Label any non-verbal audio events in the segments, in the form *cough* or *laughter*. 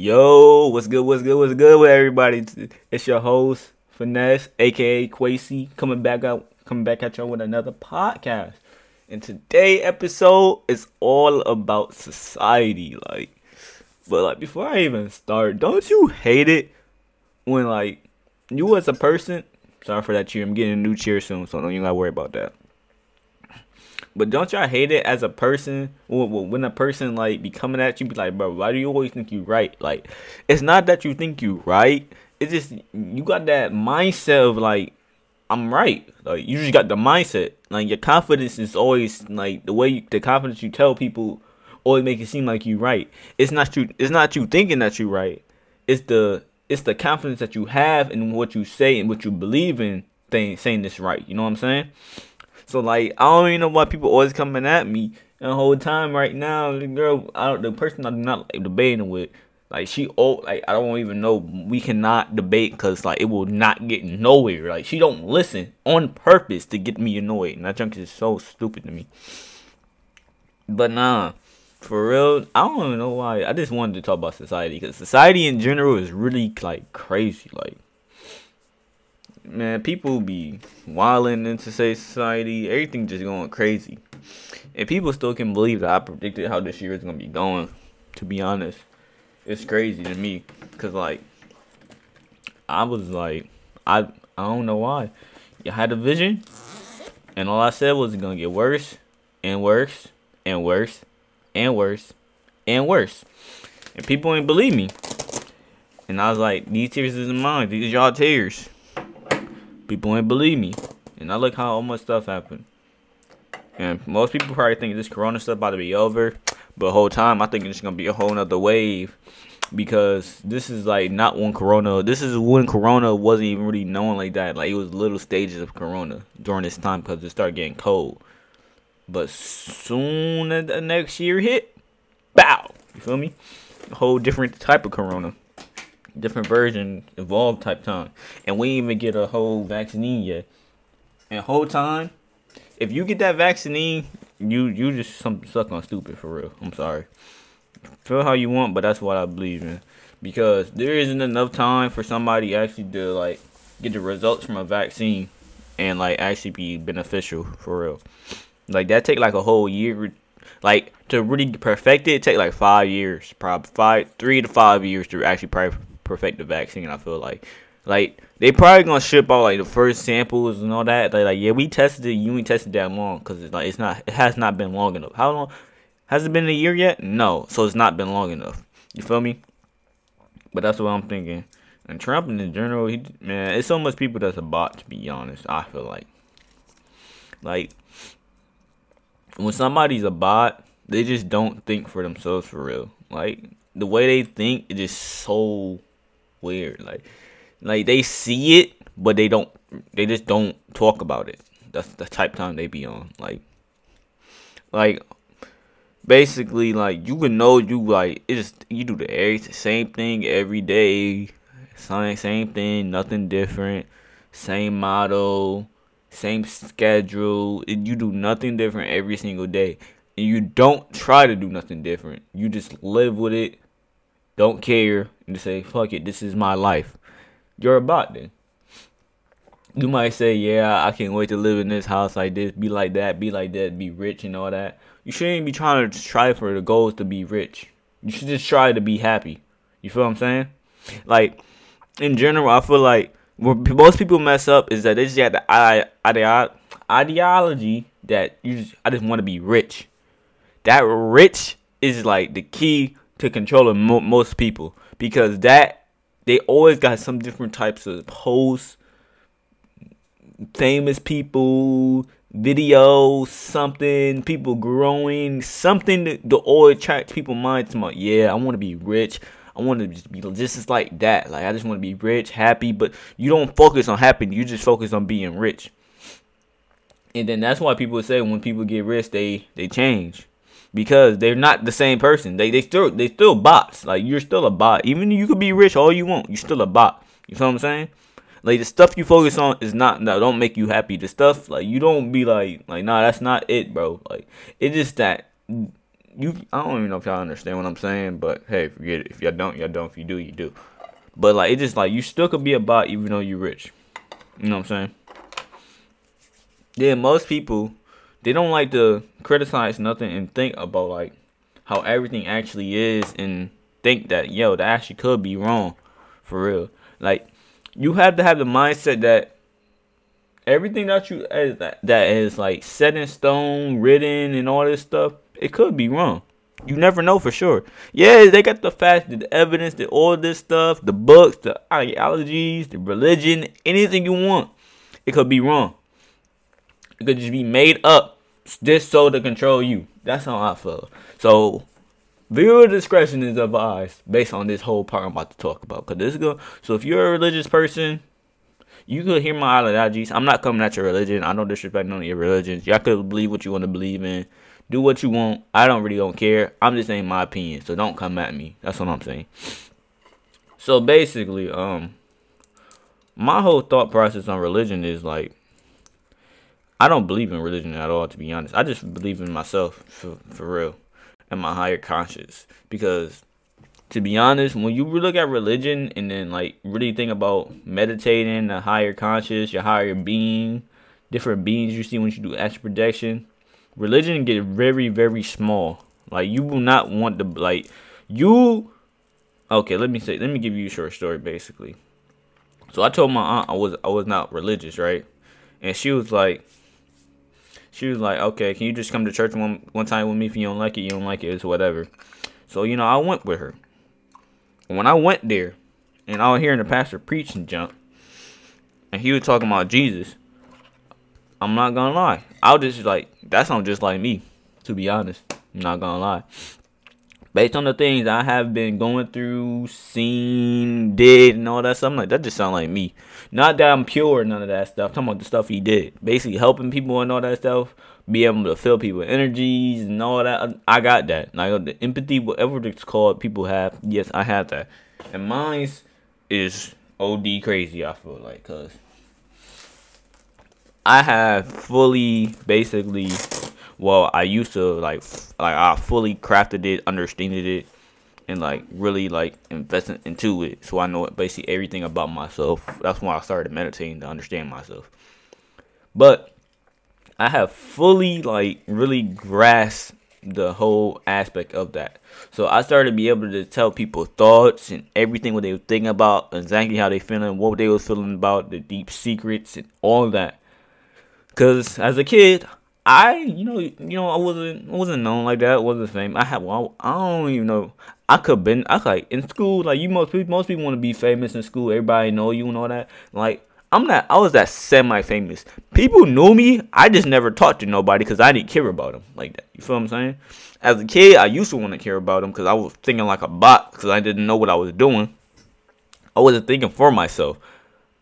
Yo, what's good? What's good? What's good with everybody? It's your host Finesse, aka Quasi, coming back out, coming back at y'all with another podcast. And today episode is all about society, like. But like before I even start, don't you hate it when like you as a person? Sorry for that cheer. I'm getting a new chair soon, so don't you gotta worry about that. But don't y'all hate it as a person when a person like be coming at you, be like, bro, why do you always think you right? Like, it's not that you think you right. It's just you got that mindset of like, I'm right. Like you just got the mindset. Like your confidence is always like the way you, the confidence you tell people always make it seem like you right. It's not you. It's not you thinking that you right. It's the it's the confidence that you have in what you say and what you believe in. Thing saying this right. You know what I'm saying? So like I don't even know why people always coming at me. And the whole time right now, the girl, I don't, the person I'm not like, debating with, like she oh like I don't even know. We cannot debate because like it will not get nowhere. Like she don't listen on purpose to get me annoyed, and that junk is so stupid to me. But nah, for real, I don't even know why. I just wanted to talk about society because society in general is really like crazy. Like man, people be wilding into society. Everything just going crazy. And people still can believe that I predicted how this year is gonna be going. To be honest, it's crazy to me, cause like I was like I I don't know why. You had a vision, and all I said was it's gonna get worse and worse and worse and worse and worse. And people ain't believe me. And I was like, these tears isn't mine. These y'all tears. People ain't believe me. And I look how all my stuff happened. And most people probably think this corona stuff about to be over. But whole time I think it's gonna be a whole nother wave. Because this is like not one corona. This is when corona wasn't even really known like that. Like it was little stages of corona during this time because it started getting cold. But soon as the next year hit, bow. You feel me? A whole different type of corona different version, evolved type time, and we even get a whole vaccine yet. And whole time, if you get that vaccine, you you just some suck on stupid for real. I'm sorry. Feel how you want, but that's what I believe in. Because there isn't enough time for somebody actually to like get the results from a vaccine and like actually be beneficial for real. Like that take like a whole year like to really perfect it, take like five years, probably five, three to five years to actually perfect the vaccine. I feel like, like they probably gonna ship out like the first samples and all that. They like, yeah, we tested it. You ain't tested that long because it's like it's not. It has not been long enough. How long? Has it been a year yet? No. So it's not been long enough. You feel me? But that's what I'm thinking. And Trump in general, he man, it's so much people that's a bot. To be honest, I feel like, like when somebody's a bot, they just don't think for themselves for real. Like the way they think is just so weird. Like, like they see it, but they don't. They just don't talk about it. That's the type time they be on. Like, like basically, like you can know you like it's you do the same thing every day, same same thing, nothing different, same model, same schedule. You do nothing different every single day. And you don't try to do nothing different. You just live with it don't care, and say, fuck it, this is my life, you're a bot then. You might say, yeah, I can't wait to live in this house like this, be like that, be like that, be rich and all that. You shouldn't be trying to try for the goals to be rich. You should just try to be happy. You feel what I'm saying? Like, in general, I feel like where most people mess up is that they just got the ideology that you just, I just want to be rich. That rich is like the key to controlling mo- most people because that they always got some different types of posts, famous people, videos, something, people growing, something to, to always attract people minds about, yeah, I want to be rich. I want to just be just like that. Like I just want to be rich, happy, but you don't focus on happy. You just focus on being rich. And then that's why people say when people get rich, they they change because they're not the same person. They they still they still bots. Like you're still a bot. Even you could be rich all you want, you're still a bot. You feel what I'm saying? Like the stuff you focus on is not no, don't make you happy. The stuff like you don't be like like nah that's not it, bro. Like it's just that you I don't even know if y'all understand what I'm saying, but hey, forget it. If y'all don't, y'all don't. If you do, you do. But like it just like you still could be a bot even though you're rich. You know what I'm saying? Yeah, most people they don't like to criticize nothing and think about like how everything actually is and think that yo that actually could be wrong for real. Like you have to have the mindset that everything that you eh, that, that is like set in stone, written, and all this stuff, it could be wrong. You never know for sure. Yeah, they got the facts, the evidence, the all this stuff, the books, the ideologies, the religion, anything you want. It could be wrong. It could just be made up just so to control you. That's how I feel. So viewer discretion is advised based on this whole part I'm about to talk about. Cause this is good. So if you're a religious person, you could hear my ideologies. I'm not coming at your religion. I don't disrespect none of your religions. Y'all could believe what you want to believe in. Do what you want. I don't really don't care. I'm just saying my opinion. So don't come at me. That's what I'm saying. So basically, um, my whole thought process on religion is like, I don't believe in religion at all. To be honest, I just believe in myself for for real, and my higher conscience. Because to be honest, when you look at religion and then like really think about meditating, the higher conscious, your higher being, different beings you see when you do astral projection, religion get very very small. Like you will not want to like you. Okay, let me say. Let me give you a short story. Basically, so I told my aunt I was I was not religious, right? And she was like, she was like, okay, can you just come to church one one time with me? If you don't like it, you don't like it. It's whatever. So you know, I went with her when I went there and I was hearing the pastor preach and jump, and he was talking about Jesus, I'm not gonna lie. I was just like, that sounds just like me, to be honest. I'm not gonna lie. Based on the things I have been going through, seen, did, and all that stuff, I'm like, that just sounds like me. Not that I'm pure, none of that stuff. I'm talking about the stuff he did. Basically helping people and all that stuff be able to fill people energies and all that. I got that. Like the empathy, whatever it's called, people have. Yes, I have that. And mine's is OD crazy. I feel like because I have fully, basically, well, I used to like, like I fully crafted it, understood it, and like really like investing into it. So I know basically everything about myself. That's when I started meditating to understand myself. But I have fully like really grasped the whole aspect of that. So I started to be able to tell people thoughts and everything what they were thinking about, exactly how they feeling, what they was feeling about, the deep secrets and all that. Cause as a kid, I you know you know I wasn't I wasn't known like that. I wasn't famous. I had well, I don't even know. I could been I like in school like you most people most people want to be famous in school. Everybody know you and all that. Like I'm not. I was that semi-famous. People knew me. I just never talked to nobody because I didn't care about them like that. You feel what I'm saying? As a kid, I used to want to care about them because I was thinking like a bot because I didn't know what I was doing. I wasn't thinking for myself.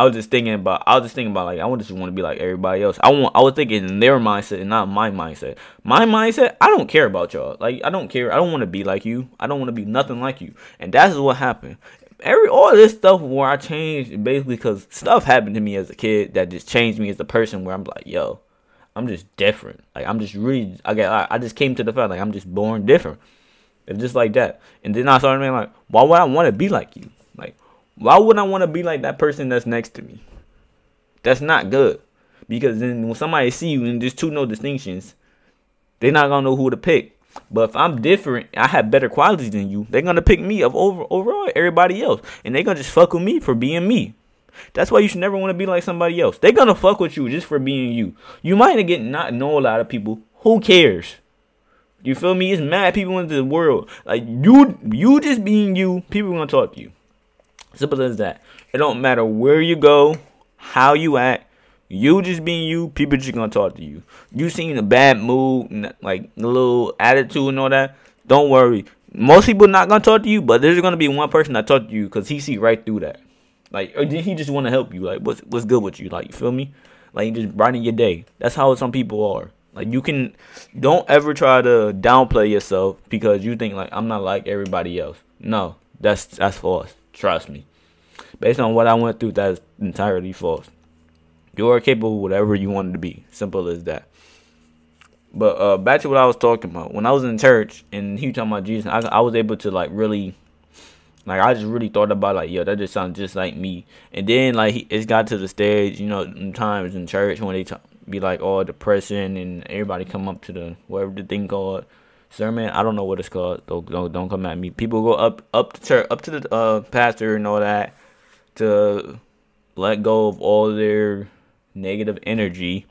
I was just thinking about. I was just thinking about like I want just want to be like everybody else. I want. I was thinking in their mindset and not my mindset. My mindset. I don't care about y'all. Like I don't care. I don't want to be like you. I don't want to be nothing like you. And that's what happened every all this stuff where I changed basically because stuff happened to me as a kid that just changed me as a person. Where I'm like, yo, I'm just different. Like I'm just really, I got, I, just came to the fact like I'm just born different. It's just like that. And then I started being like, why would I want to be like you? Like, why would I want to be like that person that's next to me? That's not good. Because then when somebody see you and there's two no distinctions, they're not gonna know who to pick. But if I'm different, I have better qualities than you. They're gonna pick me of over overall everybody else, and they're gonna just fuck with me for being me. That's why you should never want to be like somebody else. They're gonna fuck with you just for being you. You might get not know a lot of people. Who cares? You feel me? It's mad people into the world. Like you, you just being you. People gonna talk to you. Simple as that. It don't matter where you go, how you act. You just being you, people just gonna talk to you. You seeing a bad mood, like a little attitude and all that. Don't worry. Most people not gonna talk to you, but there's gonna be one person that talk to you because he see right through that. Like, or he just want to help you. Like, what's what's good with you? Like, you feel me? Like, just brightening your day. That's how some people are. Like, you can don't ever try to downplay yourself because you think like I'm not like everybody else. No, that's that's false. Trust me. Based on what I went through, that's entirely false. You are capable of whatever you wanted to be. Simple as that. But uh, back to what I was talking about. When I was in church and he was talking about Jesus, I, I was able to like really, like I just really thought about like, yo, that just sounds just like me. And then like he, it's got to the stage, you know, times in church when they talk, be like all depression and everybody come up to the whatever the thing called sermon. I don't know what it's called. Don't don't, don't come at me. People go up up to church, up to the uh, pastor and all that to let go of all their negative energy,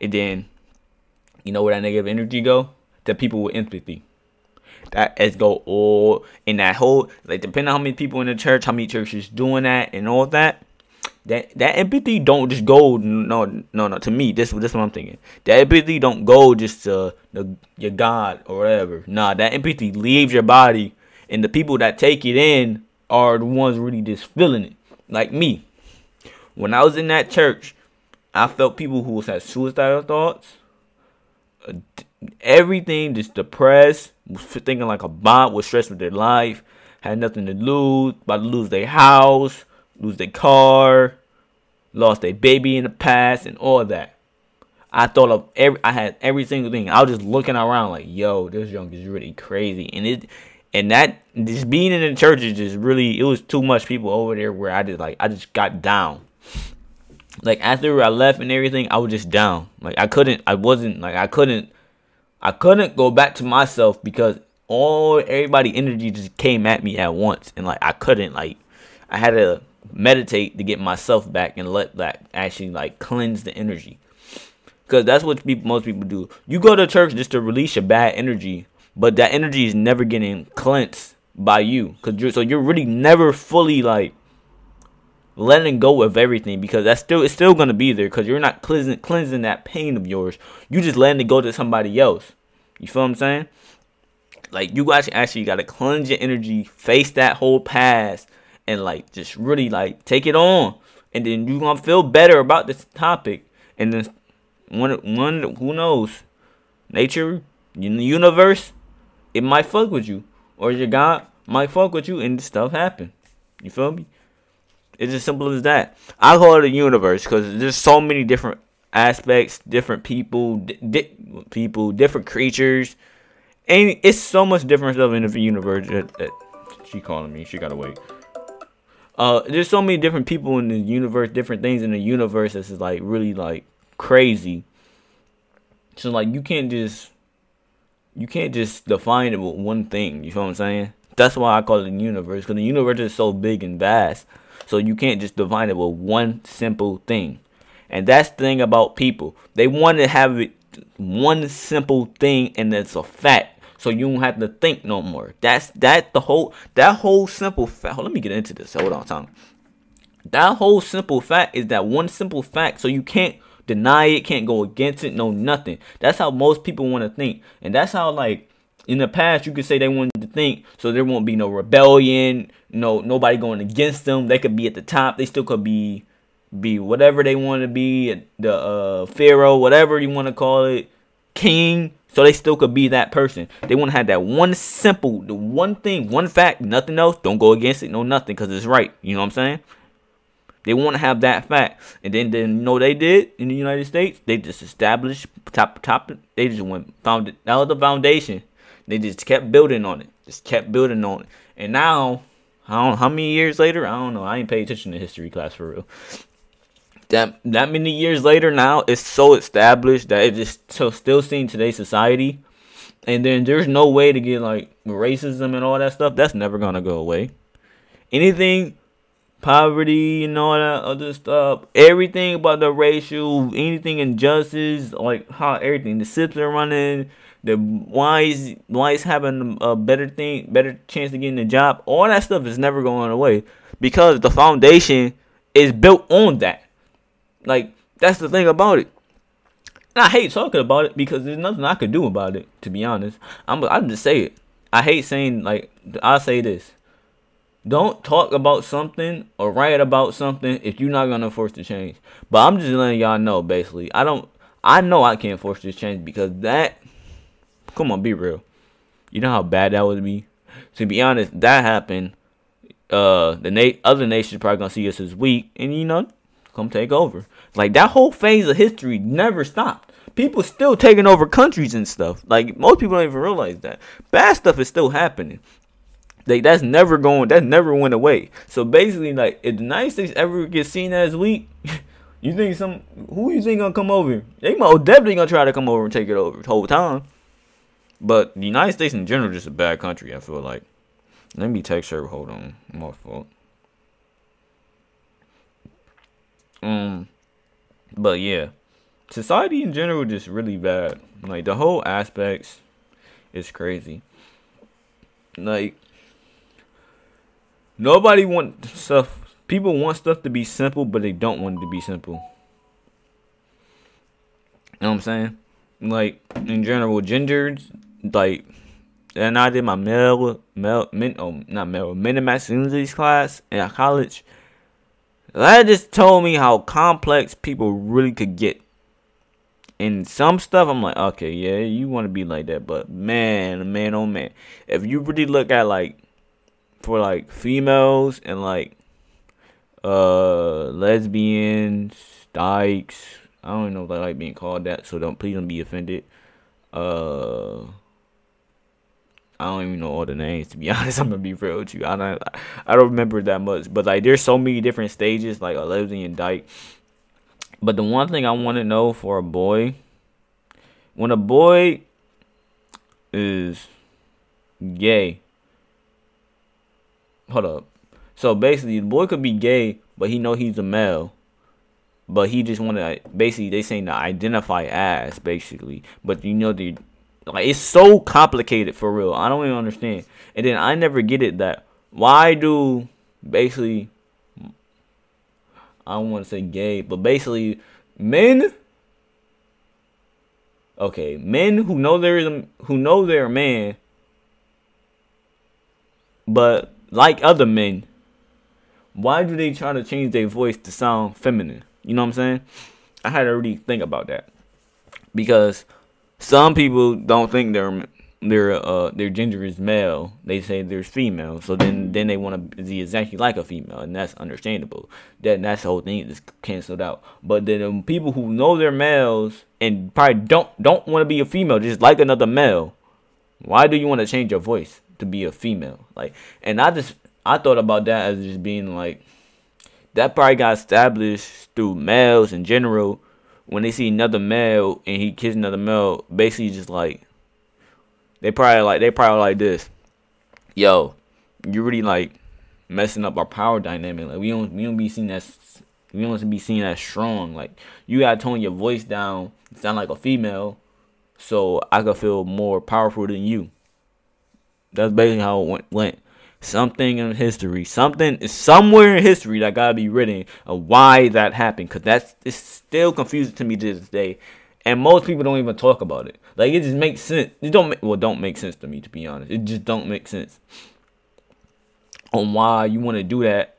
and then you know where that negative energy go? To people with empathy. That is go all in that whole like depending on how many people in the church, how many churches doing that and all that. That that empathy don't just go no no no to me this this is what I'm thinking. That empathy don't go just to the your God or whatever. Nah, that empathy leaves your body and the people that take it in are the ones really just feeling it. Like me. When I was in that church, I felt people who had suicidal thoughts, everything just depressed, thinking like a bot, was stressed with their life, had nothing to lose, about to lose their house, lose their car, lost their baby in the past, and all that. I thought of every, I had every single thing. I was just looking around like, yo, this junk is really crazy, and it, and that just being in the church is just really, it was too much people over there where I just like, I just got down like after I left and everything, I was just down. Like I couldn't, I wasn't like I couldn't, I couldn't go back to myself because all everybody energy just came at me at once, and like I couldn't like, I had to meditate to get myself back and let that actually like cleanse the energy. Cause that's what people, most people do. You go to church just to release your bad energy, but that energy is never getting cleansed by you. Cause you're so you're really never fully like letting go of everything because that's still it's still gonna be there because you're not cleansing cleansing that pain of yours. You just letting it go to somebody else. You feel what I'm saying? Like you actually actually gotta cleanse your energy, face that whole past, and like just really like take it on, and then you're gonna feel better about this topic. And then one one who knows, nature in the universe, it might fuck with you, or your God might fuck with you, and stuff happen. You feel me? It's as simple as that. I call it a universe because there's so many different aspects, different people, di- people, different creatures, and it's so much different stuff in the universe. That, that she calling me. She gotta wait. Uh, there's so many different people in the universe, different things in the universe that's like really like crazy. So like you can't just you can't just define it with one thing. You feel what I'm saying? That's why I call it the universe because the universe is so big and vast so you can't just define it with one simple thing. And that's the thing about people. They want to have it one simple thing and it's a fact. So you don't have to think no more. That's that the whole that whole simple fact. let me get into this. Hold on, time. That whole simple fact is that one simple fact. So you can't deny it, can't go against it, no nothing. That's how most people want to think. And that's how like in the past you could say they wanted to think so there won't be no rebellion no nobody going against them they could be at the top they still could be be whatever they want to be the uh pharaoh whatever you want to call it king so they still could be that person they want to have that one simple the one thing one fact nothing else don't go against it no nothing because it's right you know what i'm saying they want to have that fact and then then you know they did in the united states they just established top top they just went found it that was the foundation they just kept building on it. Just kept building on it. And now, I don't how many years later, I don't know. I ain't pay attention to history class for real. That that many years later now, it's so established that it just so still seen today's society. And then there's no way to get like racism and all that stuff. That's never gonna go away. Anything poverty and all that other stuff. Everything about the racial, anything injustice, like how everything the SIPs are running, the why is having a better thing, better chance of getting a job. All that stuff is never going away because the foundation is built on that. Like that's the thing about it. And I hate talking about it because there's nothing I could do about it. To be honest, I'm I just say it. I hate saying like I say this. Don't talk about something or write about something if you're not gonna force the change. But I'm just letting y'all know basically. I don't I know I can't force this change because that Come on, be real. You know how bad that would be. To be honest, that happened. Uh, the na- other nations probably gonna see us as weak, and you know, come take over. Like that whole phase of history never stopped people still taking over countries and stuff. Like most people don't even realize that bad stuff is still happening. Like that's never going. That never went away. So basically, like if the United States ever gets seen as weak, *laughs* you think some who you think gonna come over? They most definitely gonna try to come over and take it over the whole time. But the United States in general just a bad country. I feel like. Let me text her. Hold on, my fault. Um, but yeah, society in general just really bad. Like the whole aspects is crazy. Like nobody want stuff. People want stuff to be simple, but they don't want it to be simple. You know what I'm saying? Like in general, genders like and I did my male male min oh not male men and masculinities class in college. That just told me how complex people really could get. In some stuff, I'm like, okay, yeah, you want to be like that, but man, man, oh man, if you really look at like for like females and like uh lesbians, dykes, I don't know if I like being called that, so don't please don't be offended. Uh I don't even know all the names to be *laughs* honest. I'm gonna be real with you. I don't I don't remember that much. But like there's so many different stages, like a lesbian dyke. But the one thing I want to know for a boy, when a boy is gay, hold up. So basically, the boy could be gay, but he know he's a male. But he just want to basically they saying to identify as basically. But you know the like it's so complicated for real. I don't even understand. And then I never get it that why do basically I don't want to say gay, but basically men okay, men who know there is a, who know they're a man but like other men, why do they try to change their voice to sound feminine? You know what I'm saying? I had to really think about that. Because some people don't think their their uh their gender is male. They say there's female. So then then they want to be exactly like a female, and that's understandable. That that's the whole thing is canceled out. But then um, people who know they're males and probably don't don't want to be a female, just like another male. Why do you want to change your voice to be a female? Like, and I just I thought about that as just being like that probably got established through males in general when they see another male and he kisses another male, basically just like they probably like they probably like this. Yo, you really like messing up our power dynamic. Like we don't we don't be seen as we don't be seen as strong. Like you gotta tone your voice down, sound like a female, so I could feel more powerful than you. That's basically how it went. went something in history, something is somewhere in history that gotta be written of why that happened. Cause that's it's still confusing to me to this day, and most people don't even talk about it. Like it just makes sense. It don't make, well don't make sense to me to be honest. It just don't make sense on why you want to do that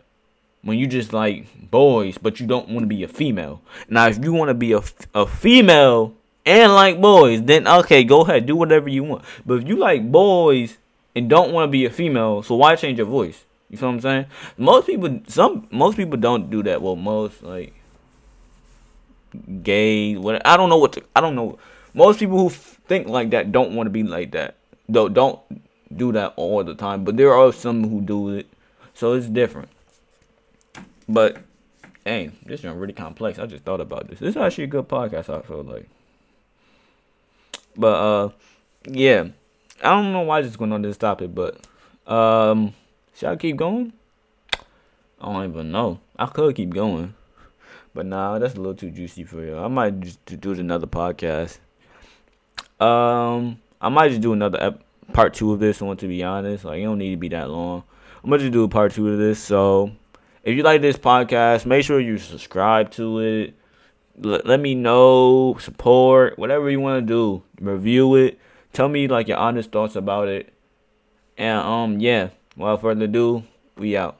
when you just like boys, but you don't want to be a female. Now if you want to be a a female and like boys, then okay, go ahead, do whatever you want. But if you like boys and don't want to be a female, so why change your voice? You feel what I'm saying? Most people, some most people don't do that. Well, most like gay, what I don't know what to, I don't know. Most people who think like that don't want to be like that. Though don't do that all the time, but there are some who do it, so it's different. But hey, this is really complex. I just thought about this. This is actually a good podcast. I feel like. But uh, yeah. I don't know why I just going on this topic, but um, should I keep going? I don't even know. I could keep going, but nah, that's a little too juicy for you. I might just do another podcast. Um, I might just do another ep- part two of this one. To be honest, like it don't need to be that long. I'm gonna just do a part two of this. So, if you like this podcast, make sure you subscribe to it. L- let me know, support, whatever you want to do. Review it tell me like your honest thoughts about it. And um yeah, without further ado, we out.